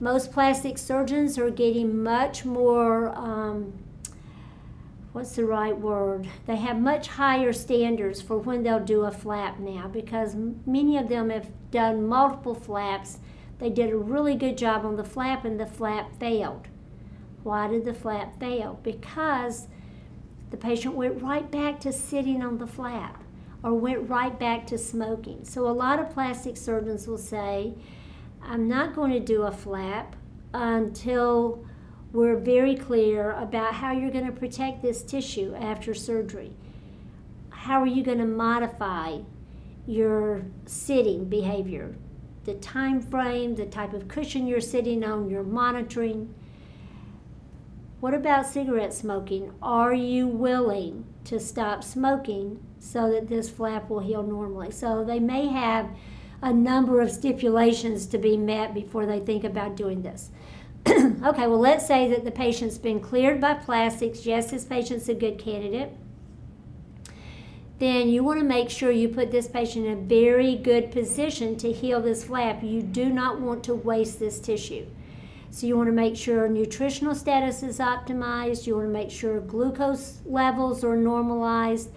Most plastic surgeons are getting much more, um, what's the right word? They have much higher standards for when they'll do a flap now because many of them have done multiple flaps. They did a really good job on the flap and the flap failed. Why did the flap fail? Because the patient went right back to sitting on the flap or went right back to smoking. So a lot of plastic surgeons will say, I'm not going to do a flap until we're very clear about how you're going to protect this tissue after surgery. How are you going to modify your sitting behavior? The time frame, the type of cushion you're sitting on, your monitoring. What about cigarette smoking? Are you willing to stop smoking so that this flap will heal normally. So they may have a number of stipulations to be met before they think about doing this. okay, well, let's say that the patient's been cleared by plastics. Yes, this patient's a good candidate. Then you want to make sure you put this patient in a very good position to heal this flap. You do not want to waste this tissue. So you want to make sure nutritional status is optimized. You want to make sure glucose levels are normalized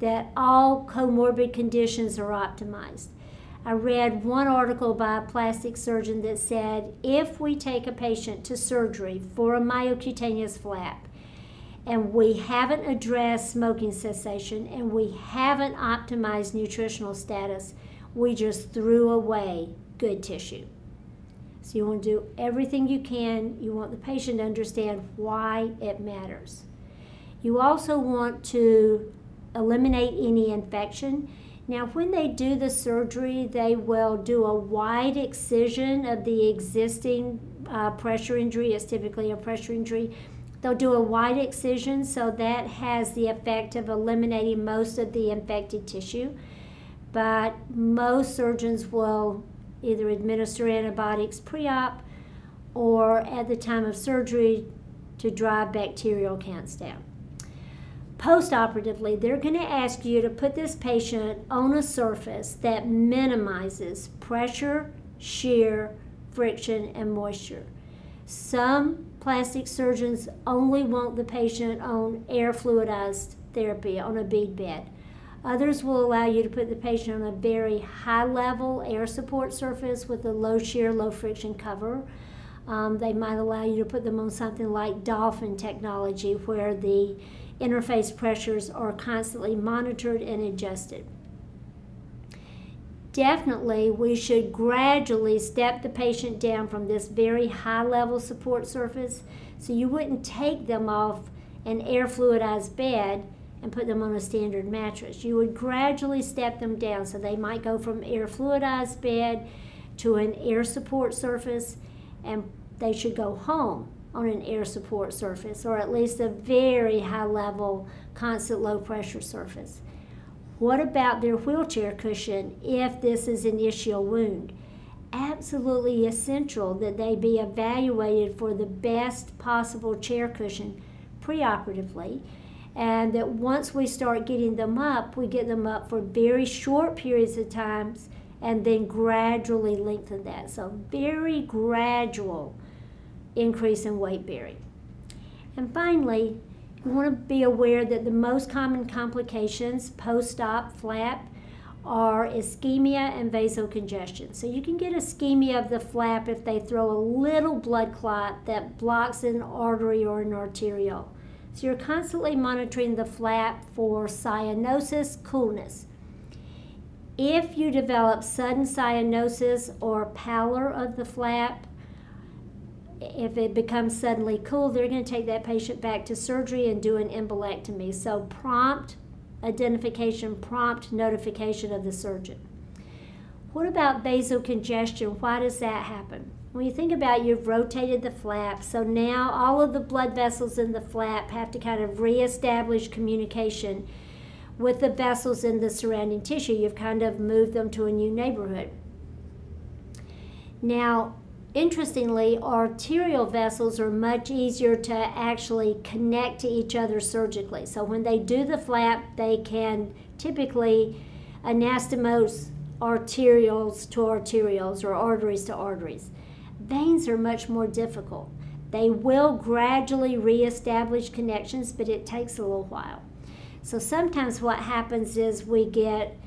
that all comorbid conditions are optimized. I read one article by a plastic surgeon that said if we take a patient to surgery for a myocutaneous flap and we haven't addressed smoking cessation and we haven't optimized nutritional status, we just threw away good tissue. So you want to do everything you can. You want the patient to understand why it matters. You also want to eliminate any infection. Now, when they do the surgery, they will do a wide excision of the existing uh, pressure injury. It's typically a pressure injury. They'll do a wide excision, so that has the effect of eliminating most of the infected tissue. But most surgeons will either administer antibiotics pre op or at the time of surgery to drive bacterial counts down postoperatively, they're going to ask you to put this patient on a surface that minimizes pressure, shear, friction, and moisture. Some plastic surgeons only want the patient on air fluidized therapy on a bead bed. Others will allow you to put the patient on a very high level air support surface with a low shear, low friction cover. Um, they might allow you to put them on something like dolphin technology where the interface pressures are constantly monitored and adjusted. Definitely, we should gradually step the patient down from this very high level support surface so you wouldn't take them off an air fluidized bed and put them on a standard mattress. You would gradually step them down so they might go from air fluidized bed to an air support surface and they should go home on an air support surface or at least a very high level constant low pressure surface. What about their wheelchair cushion if this is an ischial wound? Absolutely essential that they be evaluated for the best possible chair cushion preoperatively And that once we start getting them up, we get them up for very short periods of times and then gradually lengthen that. So, very gradual increase in weight bearing. And finally, you want to be aware that the most common complications post op flap are ischemia and vasocongestion. So you can get ischemia of the flap if they throw a little blood clot that blocks an artery or an arteriole. So you're constantly monitoring the flap for cyanosis, coolness. If you develop sudden cyanosis or pallor of the flap, if it becomes suddenly cool, they're going to take that patient back to surgery and do an embolectomy. So prompt identification, prompt notification of the surgeon. What about vasocongestion? Why does that happen? When you think about it, you've rotated the flap, so now all of the blood vessels in the flap have to kind of reestablish communication with the vessels in the surrounding tissue. You've kind of moved them to a new neighborhood. Now, interestingly, arterial vessels are much easier to actually connect to each other surgically. So when they do the flap, they can typically anastomose arterioles to arterioles or arteries to arteries. Veins are much more difficult. They will gradually reestablish connections, but it takes a little while. So sometimes what happens is we get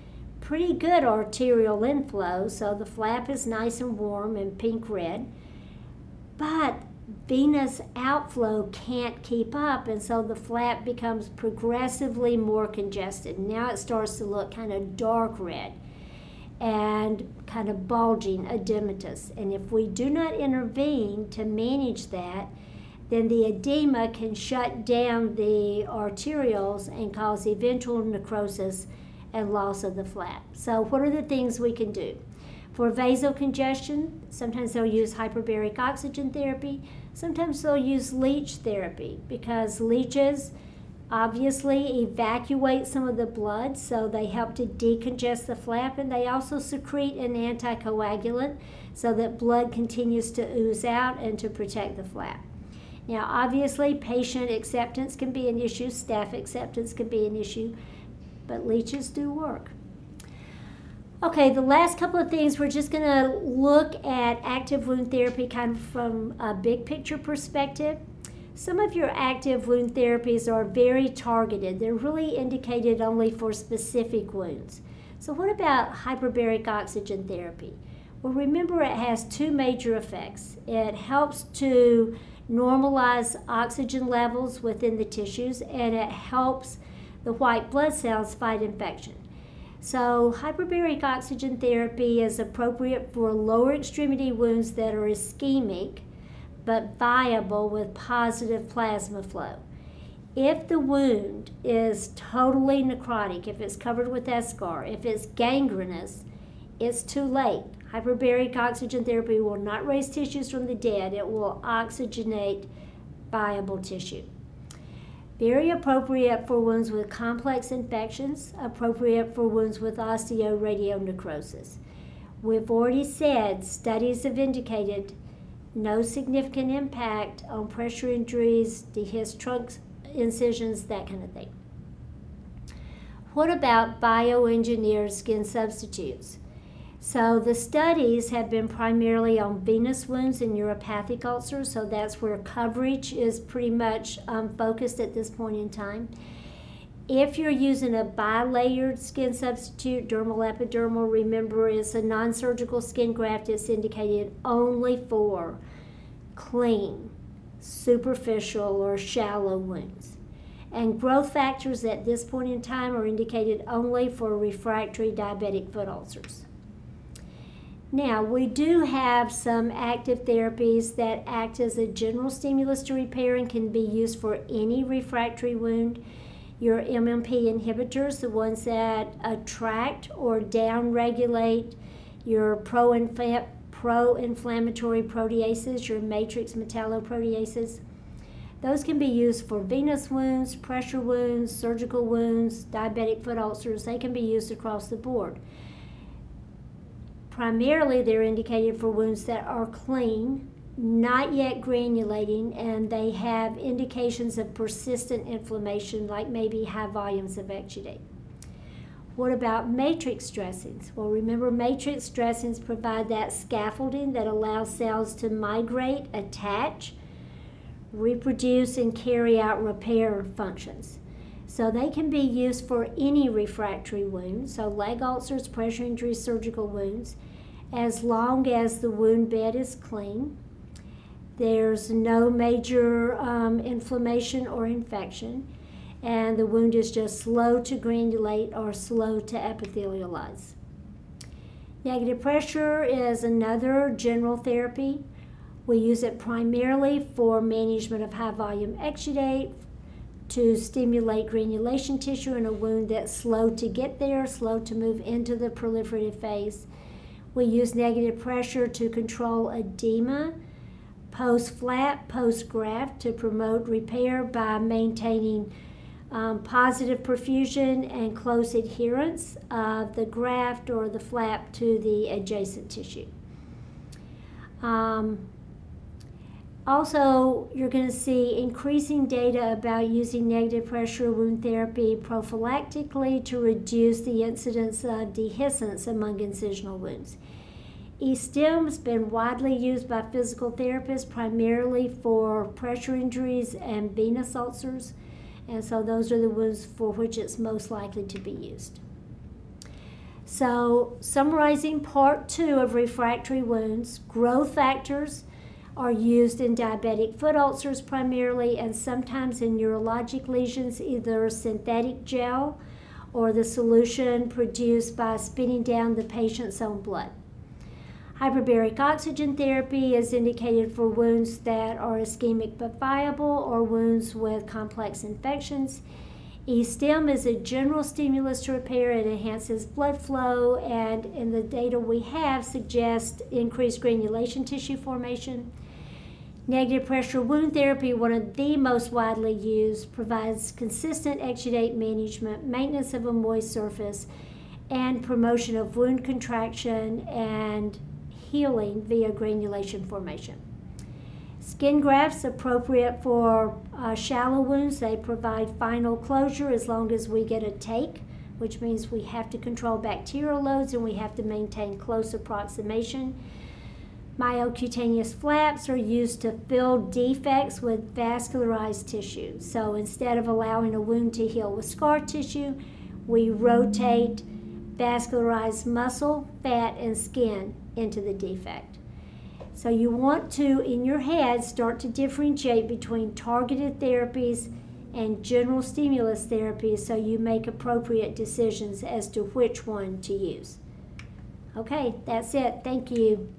pretty good arterial inflow, so the flap is nice and warm and pink red, but venous outflow can't keep up, and so the flap becomes progressively more congested. Now it starts to look kind of dark red and kind of bulging edematous. And if we do not intervene to manage that, then the edema can shut down the arterioles and cause eventual necrosis and loss of the flap. So, what are the things we can do? For vasocongestion, sometimes they'll use hyperbaric oxygen therapy, sometimes they'll use leech therapy because leeches obviously evacuate some of the blood, so they help to decongest the flap, and they also secrete an anticoagulant so that blood continues to ooze out and to protect the flap. Now, obviously, patient acceptance can be an issue, staff acceptance can be an issue, but leeches do work. Okay, the last couple of things, we're just going to look at active wound therapy kind of from a big picture perspective. Some of your active wound therapies are very targeted, they're really indicated only for specific wounds. So, what about hyperbaric oxygen therapy? Well, remember it has two major effects. It helps to normalize oxygen levels within the tissues, and it helps the white blood cells fight infection. So, hyperbaric oxygen therapy is appropriate for lower extremity wounds that are ischemic but viable with positive plasma flow. If the wound is totally necrotic, if it's covered with eschar, if it's gangrenous, it's too late. Hyperbaric oxygen therapy will not raise tissues from the dead, it will oxygenate viable tissue. Very appropriate for wounds with complex infections, appropriate for wounds with osteoradionecrosis. We've already said studies have indicated no significant impact on pressure injuries, dehisced trunk incisions, that kind of thing. What about bioengineered skin substitutes? So the studies have been primarily on venous wounds and neuropathic ulcers, so that's where coverage is pretty much um, focused at this point in time. If you're using a bilayered skin substitute, dermal epidermal, remember it's a non surgical skin graft. It's indicated only for clean, superficial, or shallow wounds. And growth factors at this point in time are indicated only for refractory diabetic foot ulcers. Now, we do have some active therapies that act as a general stimulus to repair and can be used for any refractory wound. Your MMP inhibitors, the ones that attract or downregulate your pro inflammatory proteases, your matrix metalloproteases. Those can be used for venous wounds, pressure wounds, surgical wounds, diabetic foot ulcers. They can be used across the board. Primarily, they're indicated for wounds that are clean, not yet granulating and they have indications of persistent inflammation, like maybe high volumes of exudate. What about matrix dressings? Well, remember, matrix dressings provide that scaffolding that allows cells to migrate, attach, reproduce, and carry out repair functions. So they can be used for any refractory wound, so leg ulcers, pressure injuries, surgical wounds, as long as the wound bed is clean. There's no major um, inflammation or infection, and the wound is just slow to granulate or slow to epithelialize. Negative pressure is another general therapy. We use it primarily for management of high volume exudate, to stimulate granulation tissue in a wound that's slow to get there, slow to move into the proliferative phase. We use negative pressure to control edema post flap, post graft to promote repair by maintaining um, positive perfusion and close adherence of the graft or the flap to the adjacent tissue. Um, also, you're going to see increasing data about using negative pressure wound therapy prophylactically to reduce the incidence of dehiscence among incisional wounds. E-stim has been widely used by physical therapists primarily for pressure injuries and venous ulcers, and so those are the wounds for which it's most likely to be used. So, summarizing part two of refractory wounds, growth factors are used in diabetic foot ulcers primarily and sometimes in neurologic lesions, either synthetic gel or the solution produced by spinning down the patient's own blood. Hyperbaric oxygen therapy is indicated for wounds that are ischemic but viable or wounds with complex infections. E-stim is a general stimulus to repair. It enhances blood flow, and in the data we have, suggests increased granulation tissue formation. Negative pressure wound therapy, one of the most widely used, provides consistent exudate management, maintenance of a moist surface, and promotion of wound contraction and healing via granulation formation. Skin grafts appropriate for uh, shallow wounds. They provide final closure as long as we get a take, which means we have to control bacterial loads and we have to maintain close approximation. Myocutaneous flaps are used to fill defects with vascularized tissue. So instead of allowing a wound to heal with scar tissue, we rotate vascularized muscle, fat, and skin into the defect. So you want to, in your head, start to differentiate between targeted therapies and general stimulus therapies so you make appropriate decisions as to which one to use. Okay, that's it. Thank you.